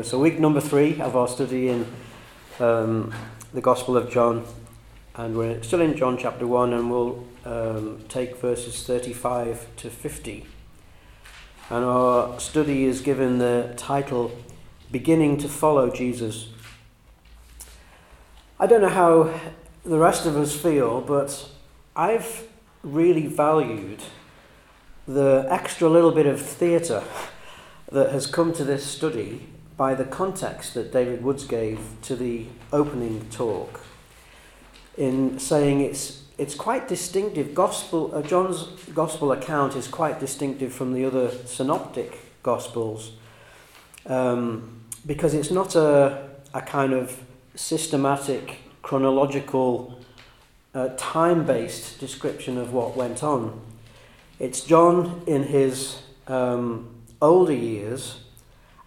So, week number three of our study in um, the Gospel of John, and we're still in John chapter 1, and we'll um, take verses 35 to 50. And our study is given the title Beginning to Follow Jesus. I don't know how the rest of us feel, but I've really valued the extra little bit of theatre that has come to this study by the context that David Woods gave to the opening talk in saying it's it's quite distinctive. Gospel uh, John's gospel account is quite distinctive from the other synoptic gospels um, because it's not a a kind of systematic chronological uh, time-based description of what went on. It's John in his um, older years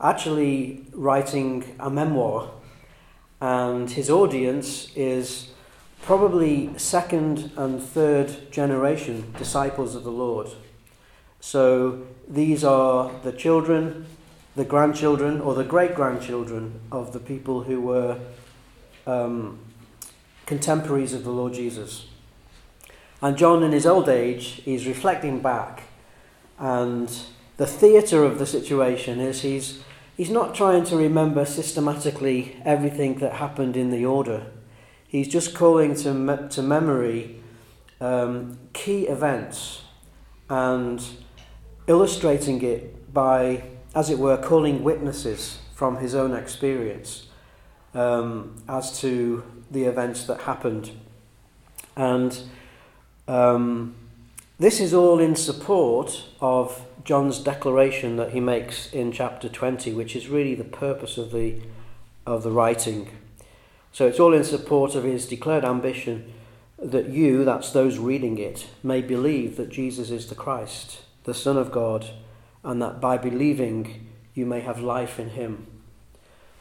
actually writing a memoir, and his audience is probably second and third generation disciples of the Lord. So these are the children, the grandchildren, or the great grandchildren of the people who were um, contemporaries of the Lord Jesus. And John, in his old age, is reflecting back, and the theatre of the situation is he's He's not trying to remember systematically everything that happened in the order. He's just calling to, me- to memory um, key events and illustrating it by, as it were, calling witnesses from his own experience um, as to the events that happened. And um, this is all in support of John's declaration that he makes in chapter 20, which is really the purpose of the, of the writing. So it's all in support of his declared ambition that you, that's those reading it, may believe that Jesus is the Christ, the Son of God, and that by believing you may have life in him.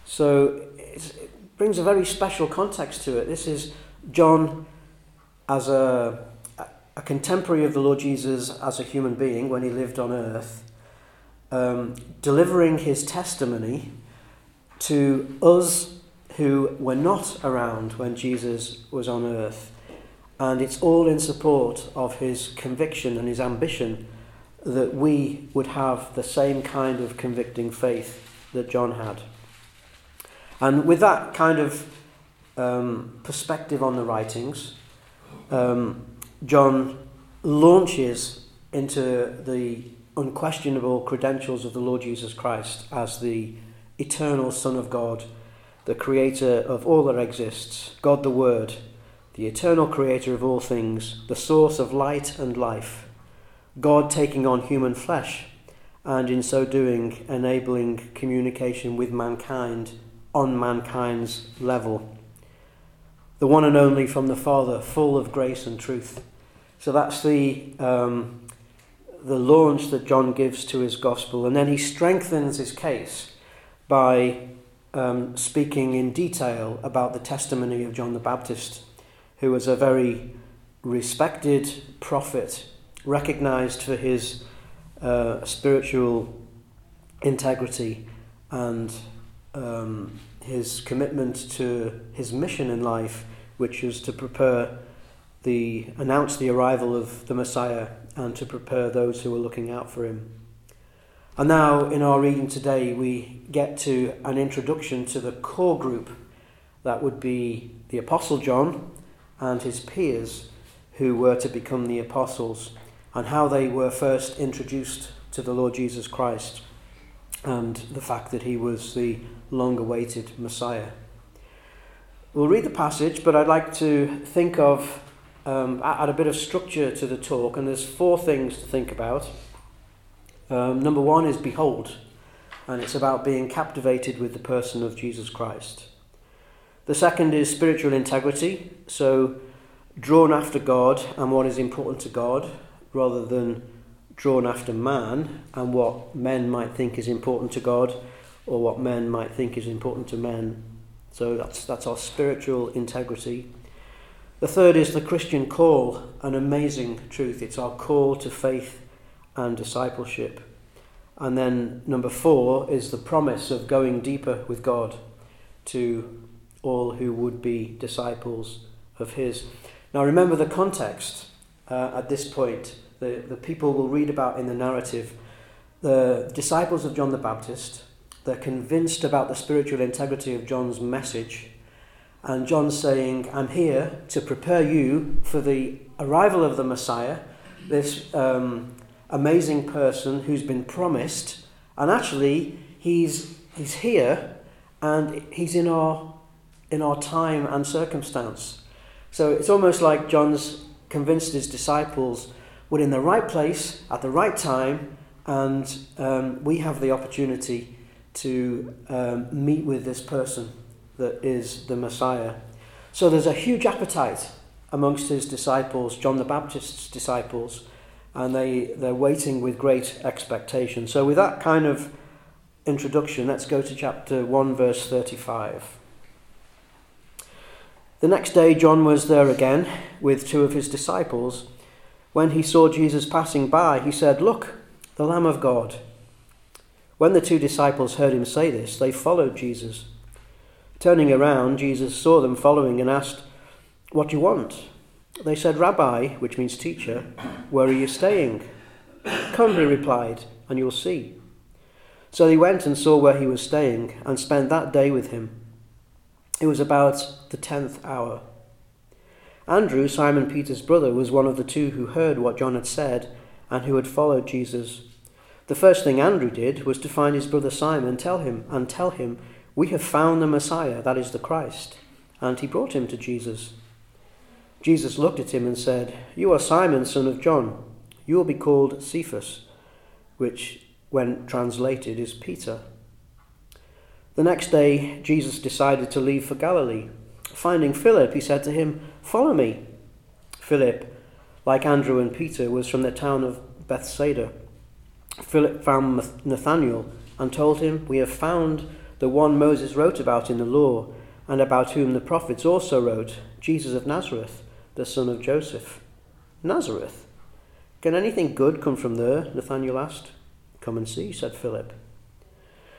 So it brings a very special context to it. This is John as a a contemporary of the Lord Jesus as a human being when he lived on earth, um, delivering his testimony to us who were not around when Jesus was on earth. And it's all in support of his conviction and his ambition that we would have the same kind of convicting faith that John had. And with that kind of um, perspective on the writings, um, John launches into the unquestionable credentials of the Lord Jesus Christ as the eternal Son of God, the creator of all that exists, God the Word, the eternal creator of all things, the source of light and life, God taking on human flesh, and in so doing enabling communication with mankind on mankind's level. The one and only from the Father, full of grace and truth. So that's the, um, the launch that John gives to his gospel. And then he strengthens his case by um, speaking in detail about the testimony of John the Baptist, who was a very respected prophet, recognized for his uh, spiritual integrity and um, his commitment to his mission in life, which was to prepare the, announce the arrival of the Messiah and to prepare those who are looking out for him. And now, in our reading today, we get to an introduction to the core group that would be the Apostle John and his peers who were to become the apostles and how they were first introduced to the Lord Jesus Christ and the fact that he was the long awaited Messiah. We'll read the passage, but I'd like to think of um, add a bit of structure to the talk, and there's four things to think about. Um, number one is behold, and it's about being captivated with the person of Jesus Christ. The second is spiritual integrity, so drawn after God and what is important to God, rather than drawn after man and what men might think is important to God or what men might think is important to men. So that's, that's our spiritual integrity. The third is the Christian call, an amazing truth. It's our call to faith and discipleship. And then number four is the promise of going deeper with God to all who would be disciples of His. Now remember the context uh, at this point. The, the people will read about in the narrative the disciples of John the Baptist. They're convinced about the spiritual integrity of John's message. And John's saying, I'm here to prepare you for the arrival of the Messiah, this um, amazing person who's been promised. And actually, he's, he's here and he's in our, in our time and circumstance. So it's almost like John's convinced his disciples we're in the right place at the right time, and um, we have the opportunity to um, meet with this person that is the Messiah. So there's a huge appetite amongst his disciples, John the Baptist's disciples, and they, they're waiting with great expectation. So, with that kind of introduction, let's go to chapter 1, verse 35. The next day, John was there again with two of his disciples. When he saw Jesus passing by, he said, Look, the Lamb of God. When the two disciples heard him say this, they followed Jesus. Turning around, Jesus saw them following and asked, What do you want? They said, Rabbi, which means teacher, where are you staying? Come, he replied, and you'll see. So they went and saw where he was staying and spent that day with him. It was about the tenth hour. Andrew, Simon Peter's brother, was one of the two who heard what John had said and who had followed Jesus. The first thing Andrew did was to find his brother Simon tell him and tell him, "We have found the Messiah, that is the Christ." And he brought him to Jesus. Jesus looked at him and said, You are Simon, son of John. You will be called Cephas, which, when translated, is Peter. The next day, Jesus decided to leave for Galilee. Finding Philip, he said to him, Follow me. Philip, like Andrew and Peter, was from the town of Bethsaida. Philip found Nathanael and told him, We have found the one Moses wrote about in the law, and about whom the prophets also wrote, Jesus of Nazareth the son of Joseph. Nazareth. Can anything good come from there? Nathanael asked. Come and see, said Philip.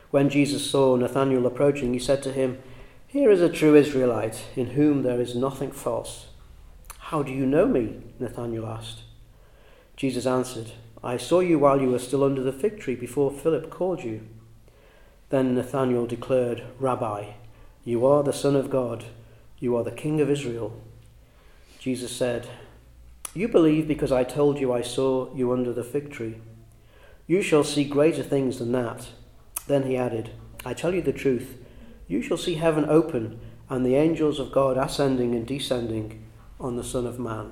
When Jesus saw Nathanael approaching, he said to him, Here is a true Israelite, in whom there is nothing false. How do you know me? Nathanael asked. Jesus answered, I saw you while you were still under the fig tree before Philip called you. Then Nathanael declared, Rabbi, you are the Son of God, you are the King of Israel. Jesus said, You believe because I told you I saw you under the fig tree. You shall see greater things than that. Then he added, I tell you the truth. You shall see heaven open and the angels of God ascending and descending on the Son of Man.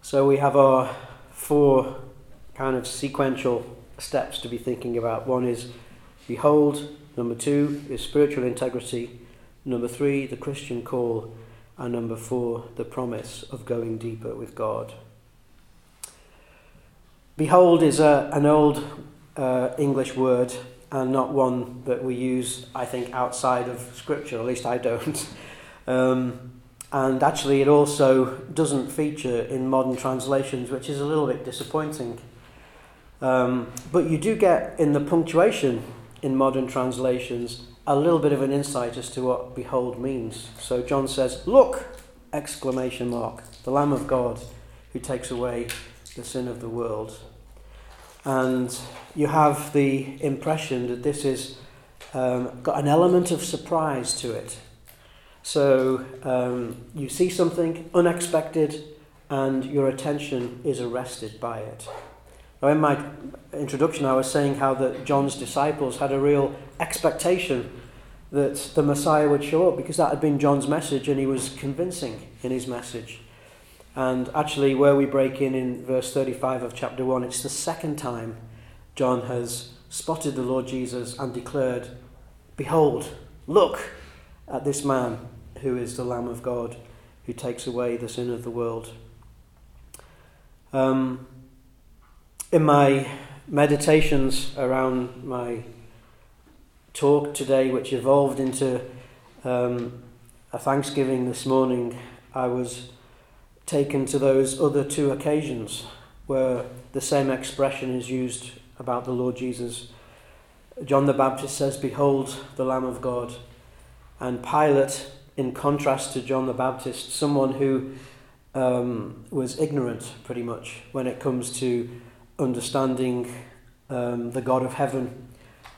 So we have our four kind of sequential steps to be thinking about. One is behold, number two is spiritual integrity, Number three, the Christian call. And number four, the promise of going deeper with God. Behold is a, an old uh, English word and not one that we use, I think, outside of Scripture, at least I don't. Um, and actually, it also doesn't feature in modern translations, which is a little bit disappointing. Um, but you do get in the punctuation in modern translations a little bit of an insight as to what behold means. So John says, Look! Exclamation mark. The Lamb of God who takes away the sin of the world. And you have the impression that this is um, got an element of surprise to it. So um, you see something unexpected and your attention is arrested by it. Now, in my introduction, I was saying how that John's disciples had a real expectation that the Messiah would show up because that had been John's message and he was convincing in his message. And actually, where we break in in verse 35 of chapter 1, it's the second time John has spotted the Lord Jesus and declared, Behold, look at this man who is the Lamb of God who takes away the sin of the world. Um, in my meditations around my talk today, which evolved into um, a Thanksgiving this morning, I was taken to those other two occasions where the same expression is used about the Lord Jesus. John the Baptist says, Behold the Lamb of God. And Pilate, in contrast to John the Baptist, someone who um, was ignorant pretty much when it comes to understanding um, the God of heaven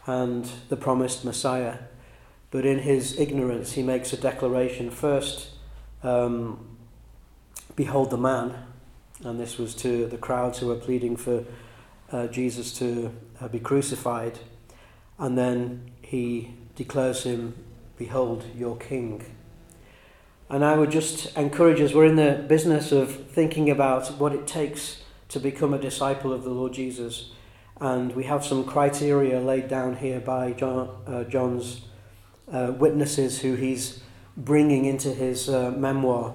and the promised Messiah. But in his ignorance, he makes a declaration first, um, Behold the man. And this was to the crowds who were pleading for uh, Jesus to uh, be crucified. And then he declares him, Behold your king. And I would just encourage us, we're in the business of thinking about what it takes to become a disciple of the Lord Jesus. And we have some criteria laid down here by John, uh, John's uh, witnesses who he's bringing into his uh, memoir.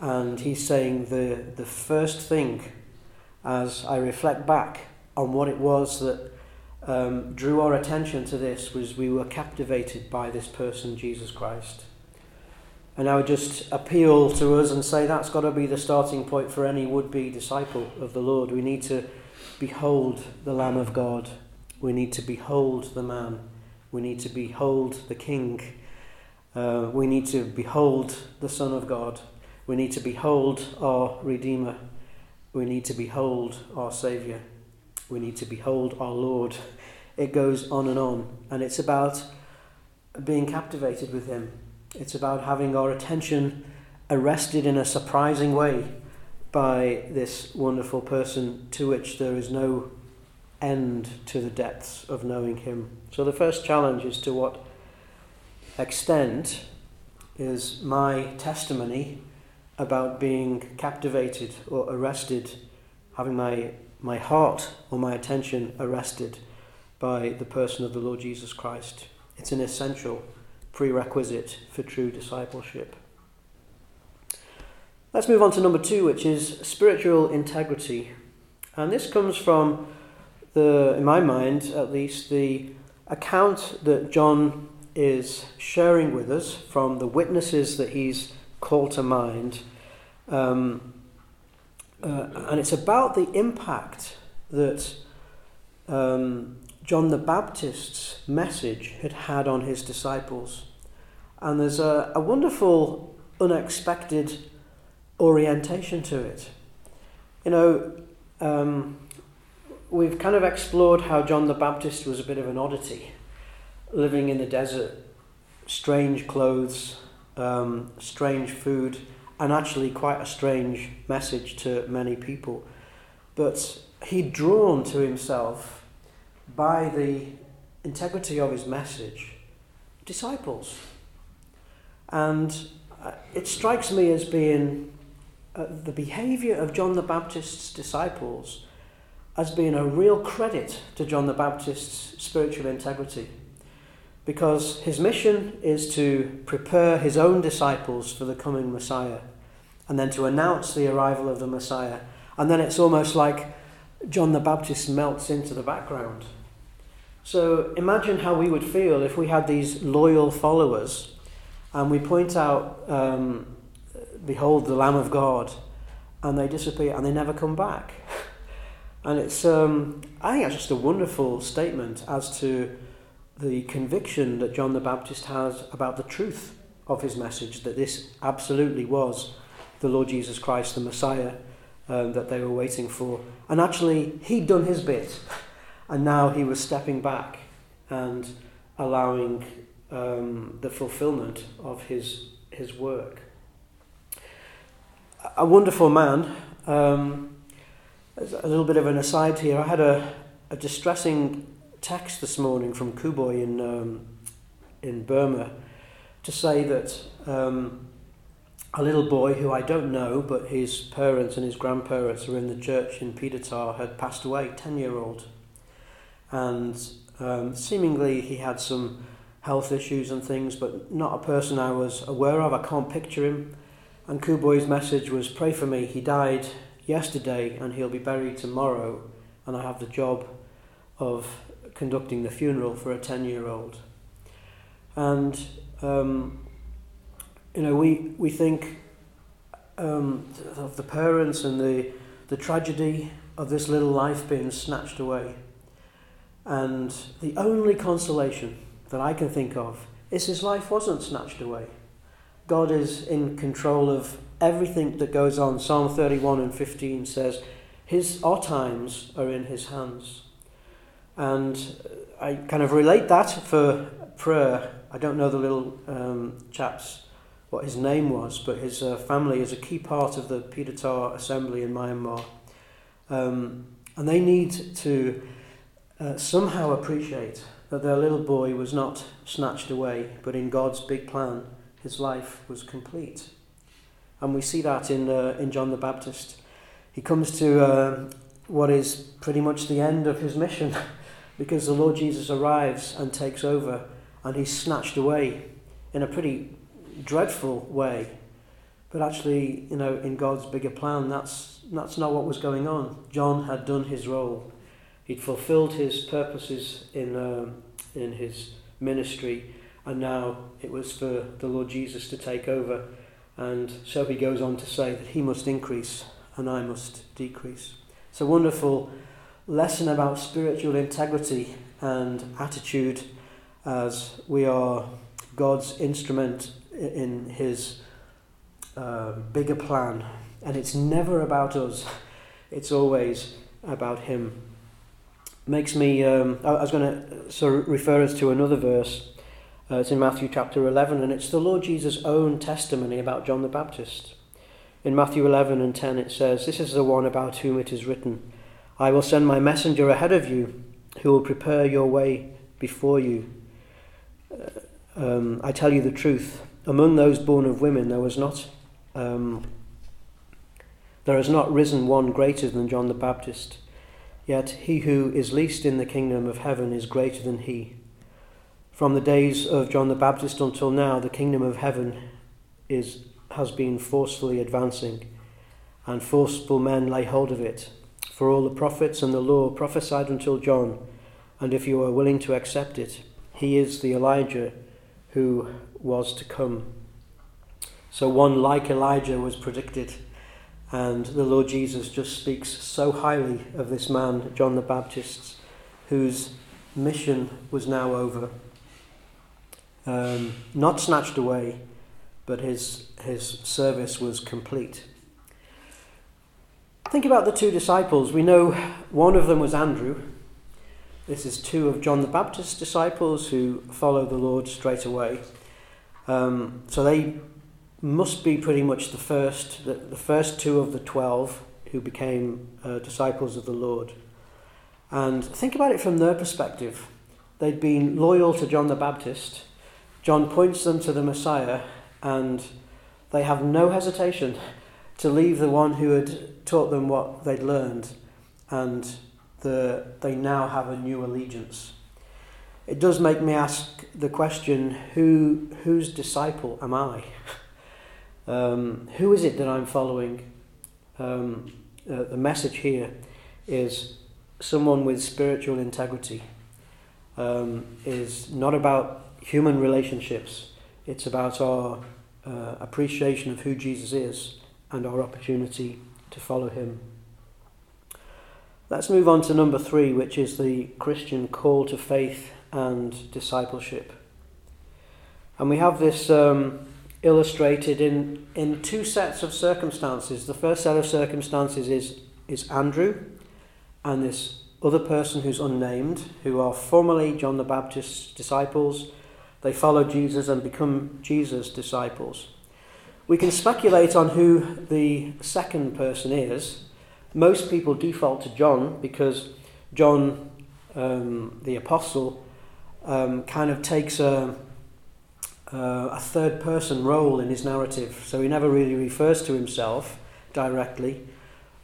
And he's saying the, the first thing, as I reflect back on what it was that um, drew our attention to this, was we were captivated by this person, Jesus Christ. And I would just appeal to us and say that's got to be the starting point for any would be disciple of the Lord. We need to behold the Lamb of God. We need to behold the man. We need to behold the King. Uh, we need to behold the Son of God. We need to behold our Redeemer. We need to behold our Saviour. We need to behold our Lord. It goes on and on. And it's about being captivated with Him it's about having our attention arrested in a surprising way by this wonderful person to which there is no end to the depths of knowing him. So the first challenge is to what extent is my testimony about being captivated or arrested, having my, my heart or my attention arrested by the person of the Lord Jesus Christ. It's an essential prerequisite for true discipleship. Let's move on to number two, which is spiritual integrity. And this comes from the, in my mind at least, the account that John is sharing with us from the witnesses that he's called to mind. Um, uh, and it's about the impact that um, John the Baptist's message had had on his disciples. And there's a, a wonderful, unexpected orientation to it. You know, um, we've kind of explored how John the Baptist was a bit of an oddity, living in the desert, strange clothes, um, strange food, and actually quite a strange message to many people. But he'd drawn to himself by the integrity of his message, disciples. And uh, it strikes me as being uh, the behaviour of John the Baptist's disciples as being a real credit to John the Baptist's spiritual integrity. Because his mission is to prepare his own disciples for the coming Messiah and then to announce the arrival of the Messiah. And then it's almost like John the Baptist melts into the background. So imagine how we would feel if we had these loyal followers and we point out, um, Behold the Lamb of God, and they disappear and they never come back. and it's, um, I think that's just a wonderful statement as to the conviction that John the Baptist has about the truth of his message, that this absolutely was the Lord Jesus Christ, the Messiah um, that they were waiting for. And actually, he'd done his bit, and now he was stepping back and allowing um, the fulfillment of his, his work. A wonderful man. Um, a little bit of an aside here. I had a, a distressing text this morning from Kuboy in, um, in Burma to say that um, a little boy who I don't know, but his parents and his grandparents are in the church in Pidatar, had passed away, 10 year old. And um, seemingly he had some health issues and things, but not a person I was aware of. I can't picture him. And Kuboy's message was pray for me. He died yesterday and he'll be buried tomorrow, and I have the job of conducting the funeral for a 10 year old. And um, you know, we, we think um, of the parents and the, the tragedy of this little life being snatched away. And the only consolation that I can think of is his life wasn't snatched away. God is in control of everything that goes on. Psalm 31 and 15 says, his, Our times are in His hands. And I kind of relate that for prayer. I don't know the little um, chap's what his name was, but his uh, family is a key part of the Peter Tar assembly in Myanmar. Um, and they need to uh, somehow appreciate that their little boy was not snatched away, but in God's big plan, his life was complete. And we see that in, uh, in John the Baptist. He comes to uh, what is pretty much the end of his mission because the Lord Jesus arrives and takes over and he's snatched away in a pretty dreadful way. But actually, you know, in God's bigger plan, that's, that's not what was going on. John had done his role. He'd fulfilled his purposes in, um, in his ministry, and now it was for the Lord Jesus to take over. And so he goes on to say that he must increase and I must decrease. It's a wonderful lesson about spiritual integrity and attitude as we are God's instrument in His uh, bigger plan. And it's never about us, it's always about Him. Makes me, um, I was going to sort of refer us to another verse. Uh, it's in Matthew chapter 11, and it's the Lord Jesus' own testimony about John the Baptist. In Matthew 11 and 10 it says, This is the one about whom it is written, I will send my messenger ahead of you, who will prepare your way before you. Uh, um, I tell you the truth, among those born of women there was not um, there has not risen one greater than John the Baptist, yet he who is least in the kingdom of heaven is greater than he. From the days of John the Baptist until now, the kingdom of heaven is has been forcefully advancing, and forceful men lay hold of it. For all the prophets and the law prophesied until John, and if you are willing to accept it, he is the Elijah who was to come. So one like Elijah was predicted, and the Lord Jesus just speaks so highly of this man, John the Baptist, whose mission was now over. Um, not snatched away, but his, his service was complete. Think about the two disciples. We know one of them was Andrew. This is two of John the Baptist's disciples who follow the Lord straight away. Um, so they must be pretty much the first, the, the first two of the twelve who became uh, disciples of the Lord. And think about it from their perspective. They'd been loyal to John the Baptist. John points them to the Messiah, and they have no hesitation to leave the one who had taught them what they'd learned, and the, they now have a new allegiance. It does make me ask the question who, whose disciple am I? um, who is it that I'm following? Um, uh, the message here is someone with spiritual integrity, um, is not about human relationships, it's about our uh, appreciation of who Jesus is and our opportunity to follow him. Let's move on to number three, which is the Christian call to faith and discipleship. And we have this um, illustrated in, in two sets of circumstances. The first set of circumstances is, is Andrew and this other person who's unnamed, who are formerly John the Baptist's disciples they follow Jesus and become Jesus' disciples. We can speculate on who the second person is. Most people default to John because John, um, the apostle, um, kind of takes a, a third person role in his narrative. So he never really refers to himself directly.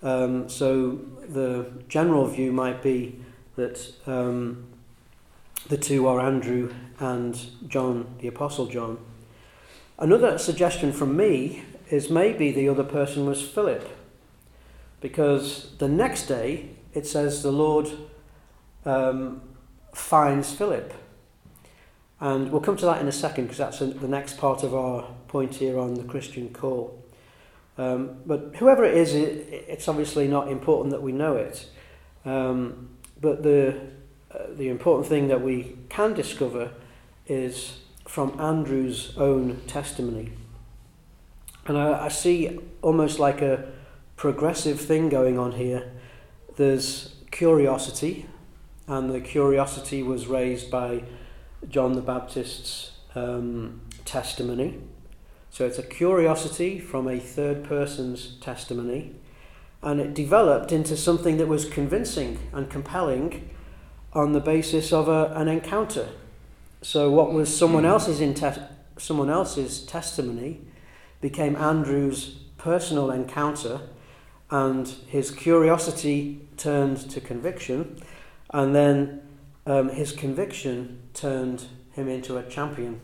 Um, so the general view might be that um, the two are Andrew and John, the Apostle John. Another suggestion from me is maybe the other person was Philip, because the next day it says the Lord um, finds Philip. And we'll come to that in a second because that's a, the next part of our point here on the Christian call. Um, but whoever it is, it, it's obviously not important that we know it. Um, but the, uh, the important thing that we can discover is from Andrew's own testimony. And I, I see almost like a progressive thing going on here. There's curiosity, and the curiosity was raised by John the Baptist's um, testimony. So it's a curiosity from a third person's testimony, and it developed into something that was convincing and compelling on the basis of a, an encounter. So what was someone hmm. else's te- someone else's testimony became Andrew's personal encounter, and his curiosity turned to conviction, and then um, his conviction turned him into a champion.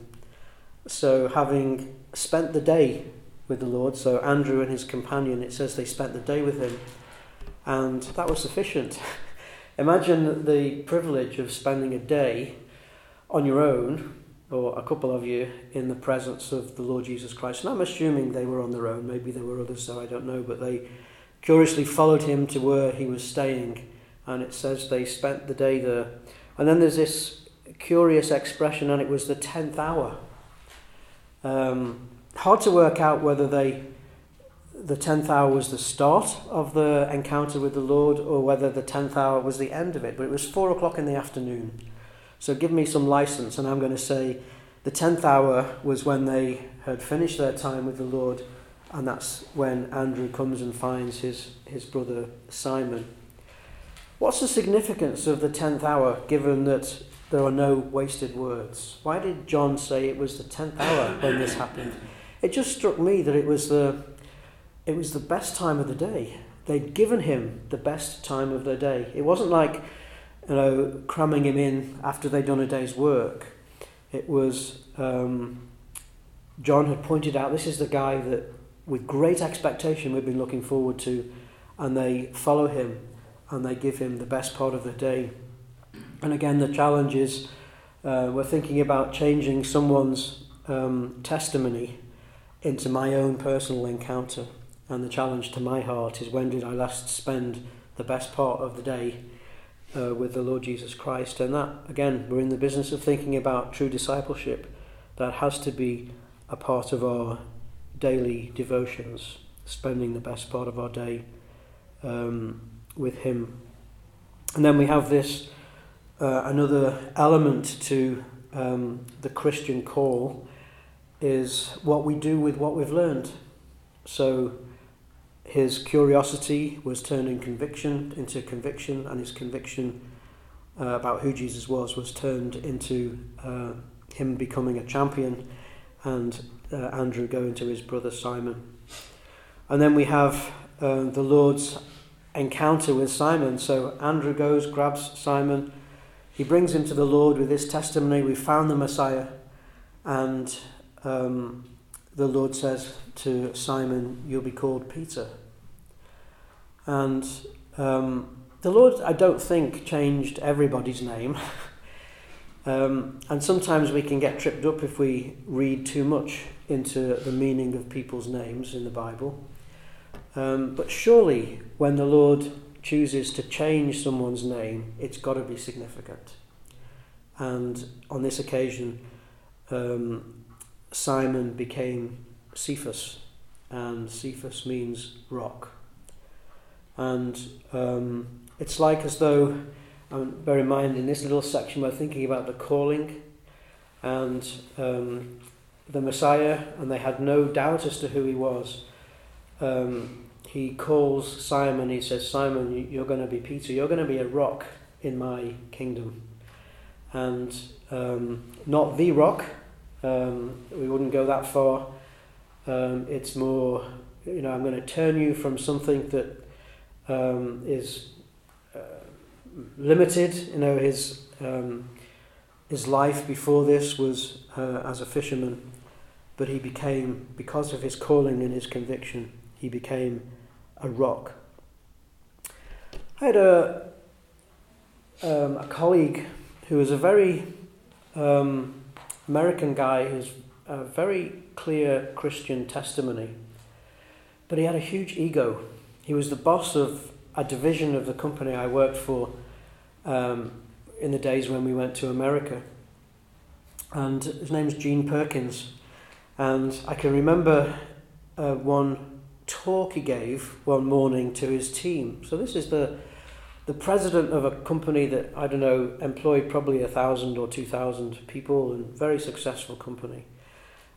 So having spent the day with the Lord. So Andrew and his companion, it says they spent the day with him, and that was sufficient. Imagine the privilege of spending a day on your own, or a couple of you, in the presence of the Lord Jesus Christ. And I'm assuming they were on their own, maybe there were others, so I don't know, but they curiously followed him to where he was staying, and it says they spent the day there. And then there's this curious expression, and it was the tenth hour. Um, hard to work out whether they the tenth hour was the start of the encounter with the Lord or whether the tenth hour was the end of it. But it was four o'clock in the afternoon. So give me some license, and I'm going to say the tenth hour was when they had finished their time with the Lord, and that's when Andrew comes and finds his, his brother Simon. What's the significance of the tenth hour given that there are no wasted words. Why did John say it was the tenth hour when this happened? It just struck me that it was the it was the best time of the day. They'd given him the best time of the day. It wasn't like you know cramming him in after they'd done a day's work. It was um, John had pointed out this is the guy that with great expectation we've been looking forward to, and they follow him and they give him the best part of the day. And again, the challenge is uh, we're thinking about changing someone's um, testimony into my own personal encounter. And the challenge to my heart is when did I last spend the best part of the day uh, with the Lord Jesus Christ? And that, again, we're in the business of thinking about true discipleship. That has to be a part of our daily devotions, spending the best part of our day. Um, with Him. And then we have this uh, another element to um, the Christian call is what we do with what we've learned. So his curiosity was turning conviction into conviction, and his conviction uh, about who Jesus was was turned into uh, him becoming a champion and uh, Andrew going to his brother Simon. And then we have uh, the Lord's encounter with Simon. So Andrew goes, grabs Simon, he brings him to the Lord with his testimony. We found the Messiah. And um, the Lord says to Simon, You'll be called Peter. And um, the Lord, I don't think, changed everybody's name. um, and sometimes we can get tripped up if we read too much into the meaning of people's names in the Bible. Um, but surely, when the Lord chooses to change someone's name, it's got to be significant. And on this occasion, um, Simon became Cephas, and Cephas means rock. And um, it's like as though, um, bear in mind, in this little section, we're thinking about the calling and um, the Messiah, and they had no doubt as to who he was. Um, he calls Simon, he says, Simon, you're going to be Peter, you're going to be a rock in my kingdom. And um, not the rock, um, we wouldn't go that far. Um, it's more, you know, I'm going to turn you from something that um, is uh, limited. You know, his, um, his life before this was uh, as a fisherman, but he became, because of his calling and his conviction, he became a rock. I had a, um, a colleague who was a very um, American guy who's a very clear Christian testimony. but he had a huge ego. He was the boss of a division of the company I worked for um, in the days when we went to America. And his name's Gene Perkins. And I can remember uh, one talk he gave one morning to his team. So this is the the president of a company that I don't know employed probably a thousand or two thousand people and very successful company.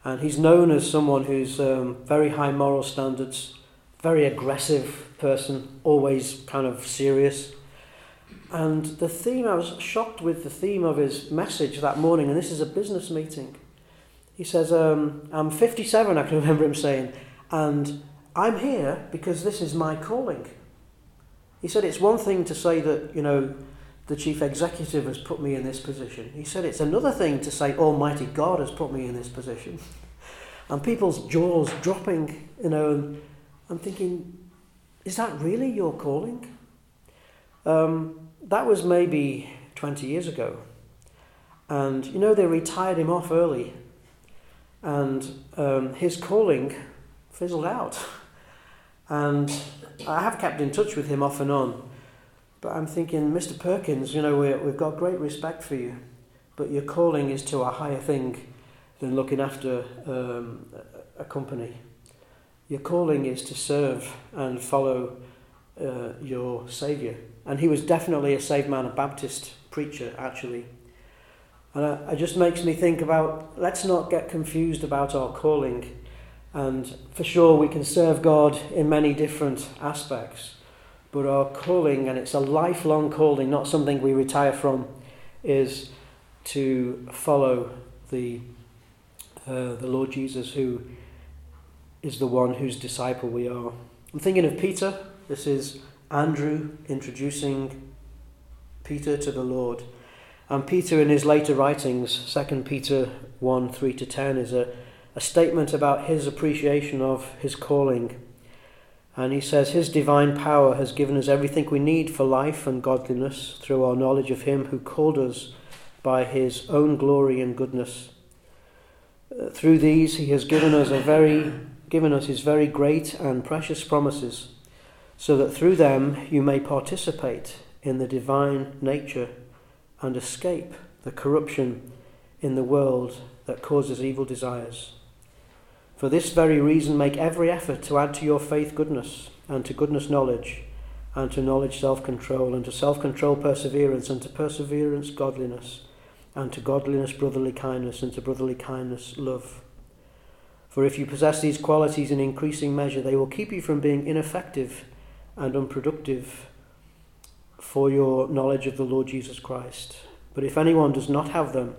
And he's known as someone who's um, very high moral standards, very aggressive person, always kind of serious. And the theme, I was shocked with the theme of his message that morning, and this is a business meeting. He says, um, I'm 57, I can remember him saying, and I'm here because this is my calling. He said, It's one thing to say that, you know, the chief executive has put me in this position. He said, It's another thing to say, Almighty God has put me in this position. and people's jaws dropping, you know, and I'm thinking, Is that really your calling? Um, that was maybe 20 years ago. And, you know, they retired him off early. And um, his calling fizzled out. And I have kept in touch with him off and on. But I'm thinking, Mr. Perkins, you know, we we've got great respect for you, but your calling is to a higher thing than looking after um, a company. Your calling is to serve and follow uh, your Saviour. And he was definitely a saved man, a Baptist preacher, actually. And it just makes me think about let's not get confused about our calling and for sure, we can serve God in many different aspects. But our calling, and it's a lifelong calling, not something we retire from, is to follow the, uh, the Lord Jesus, who is the one whose disciple we are. I'm thinking of Peter. This is Andrew introducing Peter to the Lord. And Peter, in his later writings, 2 Peter 1 3 to 10, is a a statement about his appreciation of his calling. And he says, His divine power has given us everything we need for life and godliness through our knowledge of Him who called us by His own glory and goodness. Uh, through these, He has given us a very given us His very great and precious promises, so that through them you may participate in the divine nature and escape the corruption in the world that causes evil desires. For this very reason, make every effort to add to your faith goodness, and to goodness knowledge, and to knowledge self control, and to self control perseverance, and to perseverance godliness, and to godliness brotherly kindness, and to brotherly kindness love. For if you possess these qualities in increasing measure, they will keep you from being ineffective and unproductive for your knowledge of the Lord Jesus Christ. But if anyone does not have them,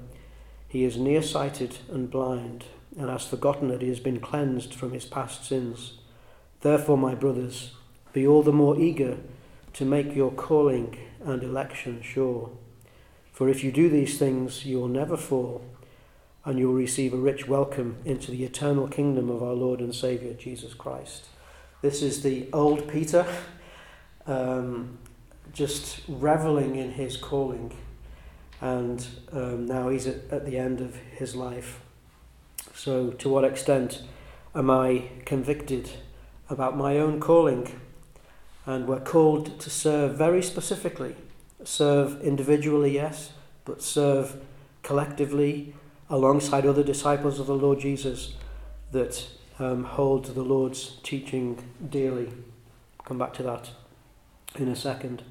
he is nearsighted and blind and has forgotten that he has been cleansed from his past sins. Therefore, my brothers, be all the more eager to make your calling and election sure. For if you do these things, you will never fall, and you will receive a rich welcome into the eternal kingdom of our Lord and Saviour, Jesus Christ. This is the old Peter, um, just reveling in his calling, and um, now he's at, at the end of his life. So, to what extent am I convicted about my own calling? And we're called to serve very specifically. Serve individually, yes, but serve collectively alongside other disciples of the Lord Jesus that um, hold the Lord's teaching dearly. Come back to that in a second.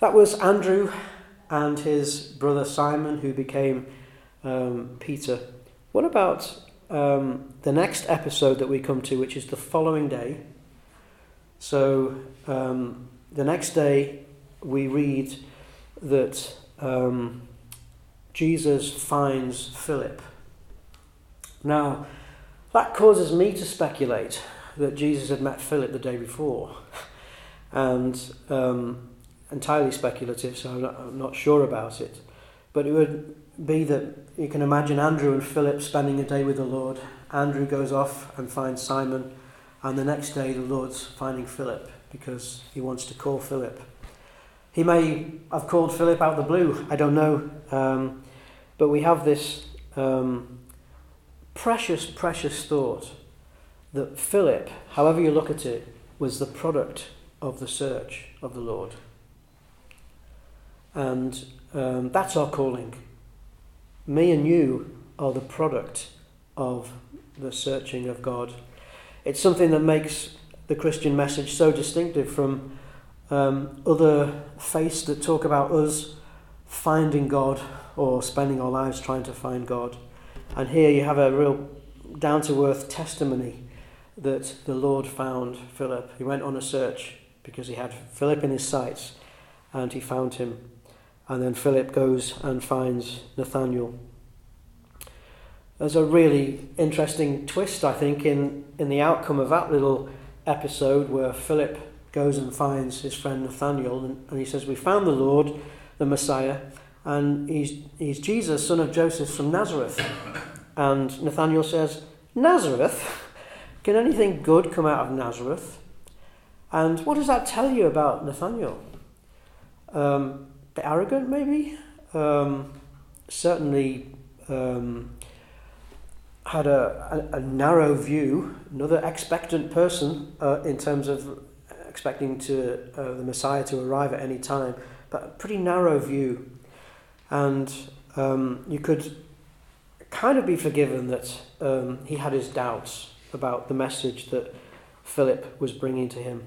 That was Andrew and his brother Simon, who became um, Peter. What about um, the next episode that we come to, which is the following day? So, um, the next day we read that um, Jesus finds Philip. Now, that causes me to speculate that Jesus had met Philip the day before. And um, entirely speculative, so I'm not, I'm not sure about it. But it would be that you can imagine Andrew and Philip spending a day with the Lord. Andrew goes off and finds Simon, and the next day the Lord's finding Philip because he wants to call Philip. He may have called Philip out of the blue, I don't know. Um, but we have this um, precious, precious thought that Philip, however you look at it, was the product of the search of the Lord. And um, that's our calling. Me and you are the product of the searching of God. It's something that makes the Christian message so distinctive from um, other faiths that talk about us finding God or spending our lives trying to find God. And here you have a real down to earth testimony that the Lord found Philip. He went on a search because he had Philip in his sights and he found him. And then Philip goes and finds Nathaniel. There's a really interesting twist, I think, in, in the outcome of that little episode where Philip goes and finds his friend Nathaniel and, and he says, We found the Lord, the Messiah, and he's, he's Jesus, son of Joseph from Nazareth. And Nathaniel says, Nazareth? Can anything good come out of Nazareth? And what does that tell you about Nathaniel? Um, bit arrogant, maybe? Um, certainly um, had a, a, a, narrow view, another expectant person uh, in terms of expecting to uh, the Messiah to arrive at any time, but a pretty narrow view. And um, you could kind of be forgiven that um, he had his doubts about the message that Philip was bringing to him.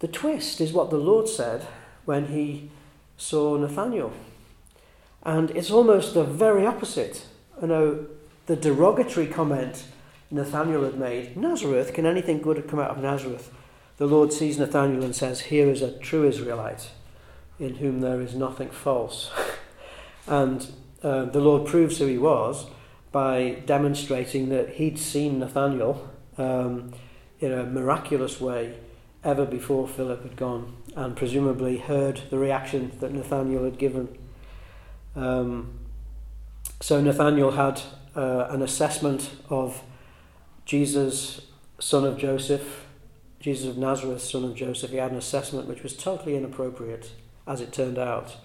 The twist is what the Lord said when he saw Nathanael. And it's almost the very opposite. You know the derogatory comment Nathanael had made Nazareth, can anything good come out of Nazareth? The Lord sees Nathanael and says, Here is a true Israelite in whom there is nothing false. and uh, the Lord proves who he was by demonstrating that he'd seen Nathanael um, in a miraculous way ever before Philip had gone, and presumably heard the reaction that Nathanael had given. Um, so Nathanael had uh, an assessment of Jesus, son of Joseph, Jesus of Nazareth, son of Joseph. He had an assessment which was totally inappropriate, as it turned out.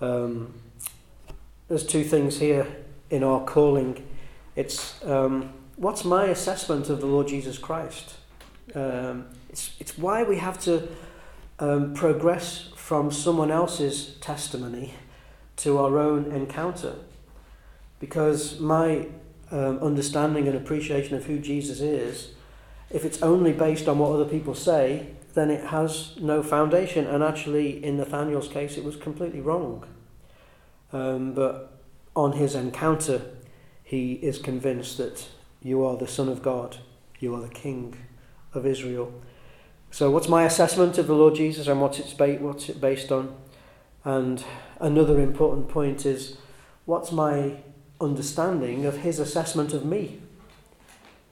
Um, there's two things here in our calling. It's um, what's my assessment of the Lord Jesus Christ? Um, it's, it's why we have to um, progress from someone else's testimony to our own encounter. Because my um, understanding and appreciation of who Jesus is, if it's only based on what other people say, then it has no foundation. And actually, in Nathaniel's case, it was completely wrong. Um, but on his encounter, he is convinced that you are the Son of God, you are the King of Israel. So, what's my assessment of the Lord Jesus and what's, ba- what's it based on? And another important point is what's my understanding of his assessment of me?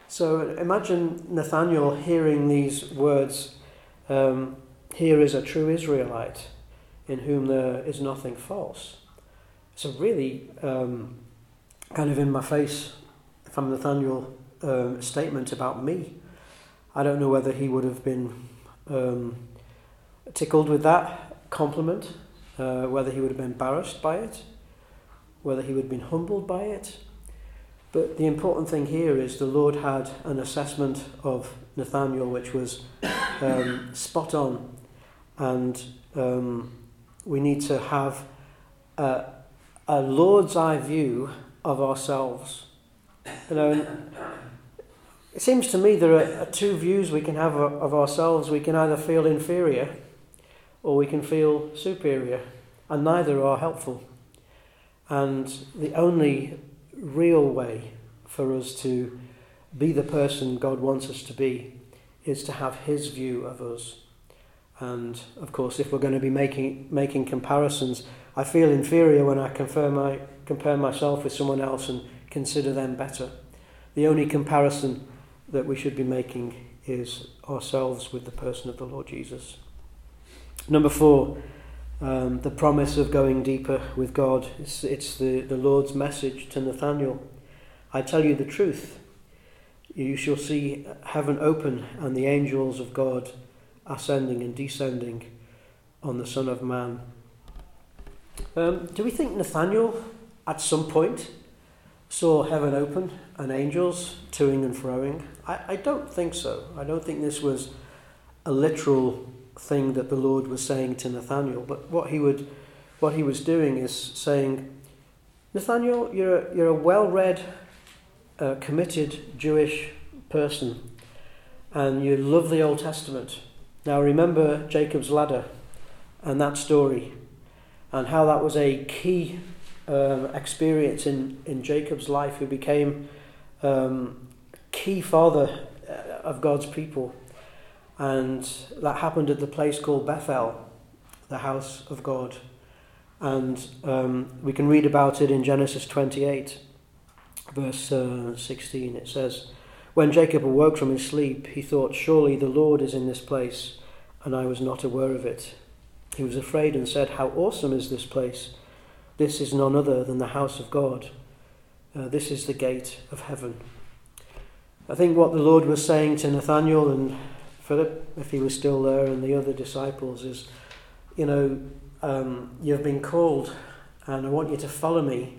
So, imagine Nathaniel hearing these words um, Here is a true Israelite in whom there is nothing false. It's a really um, kind of in my face from Nathaniel um, statement about me. I don't know whether he would have been um, tickled with that compliment, uh, whether he would have been embarrassed by it, whether he would have been humbled by it. But the important thing here is the Lord had an assessment of Nathaniel which was um, spot on, and um, we need to have a, a Lord's eye view of ourselves. You know, it seems to me there are two views we can have of ourselves. We can either feel inferior or we can feel superior, and neither are helpful. And the only real way for us to be the person God wants us to be is to have His view of us. And of course, if we're going to be making, making comparisons, I feel inferior when I compare, my, compare myself with someone else and consider them better. The only comparison that we should be making is ourselves with the person of the Lord Jesus. Number four, um, the promise of going deeper with God. It's, it's the, the Lord's message to Nathanael. I tell you the truth. You shall see heaven open and the angels of God ascending and descending on the Son of Man. Um, do we think Nathanael, at some point, saw heaven open and angels toing and froing. I, I don't think so. I don't think this was a literal thing that the Lord was saying to Nathaniel, but what he would what he was doing is saying, Nathaniel, you're a, you're a well-read, uh, committed Jewish person, and you love the Old Testament. Now remember Jacob's ladder and that story, and how that was a key um, experience in, in Jacob's life, who became um, key father uh, of God's people. And that happened at the place called Bethel, the house of God. And um, we can read about it in Genesis 28, verse uh, 16. It says, When Jacob awoke from his sleep, he thought, Surely the Lord is in this place, and I was not aware of it. He was afraid and said, How awesome is this place! This is none other than the house of God. Uh, this is the gate of heaven. I think what the Lord was saying to Nathaniel and Philip, if he was still there, and the other disciples is, you know, um, you've been called and I want you to follow me,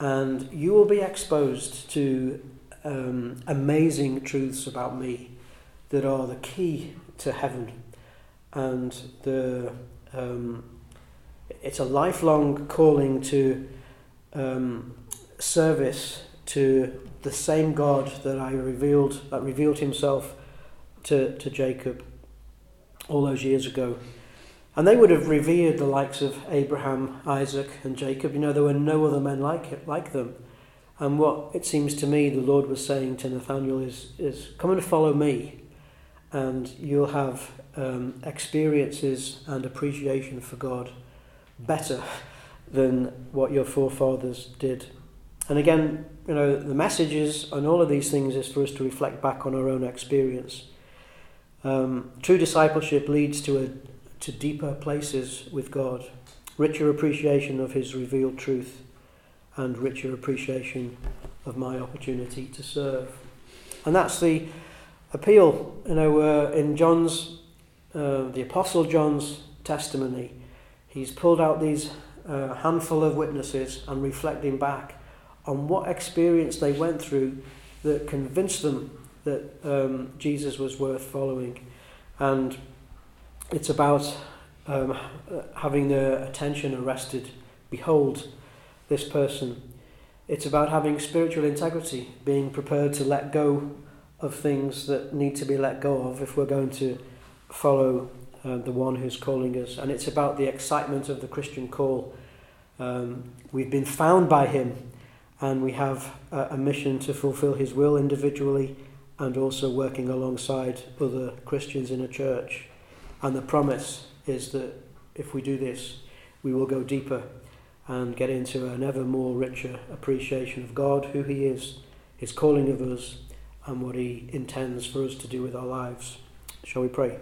and you will be exposed to um, amazing truths about me that are the key to heaven and the um, it's a lifelong calling to um, service to the same God that I revealed that revealed Himself to, to Jacob all those years ago. And they would have revered the likes of Abraham, Isaac, and Jacob. You know, there were no other men like it, like them. And what it seems to me the Lord was saying to Nathaniel is, is come and follow me, and you'll have um, experiences and appreciation for God better than what your forefathers did. And again, you know, the messages and on all of these things is for us to reflect back on our own experience. Um, true discipleship leads to a to deeper places with God, richer appreciation of His revealed truth, and richer appreciation of my opportunity to serve. And that's the appeal, you know, uh, in John's, uh, the Apostle John's testimony. He's pulled out these uh, handful of witnesses and reflecting back on what experience they went through that convinced them that um, Jesus was worth following. And it's about um, having their attention arrested. Behold, this person. It's about having spiritual integrity, being prepared to let go of things that need to be let go of if we're going to follow uh, the one who's calling us. And it's about the excitement of the Christian call. Um, we've been found by him, and we have a, a mission to fulfill his will individually and also working alongside other Christians in a church. And the promise is that if we do this, we will go deeper and get into an ever more richer appreciation of God, who He is, His calling of us, and what He intends for us to do with our lives. Shall we pray?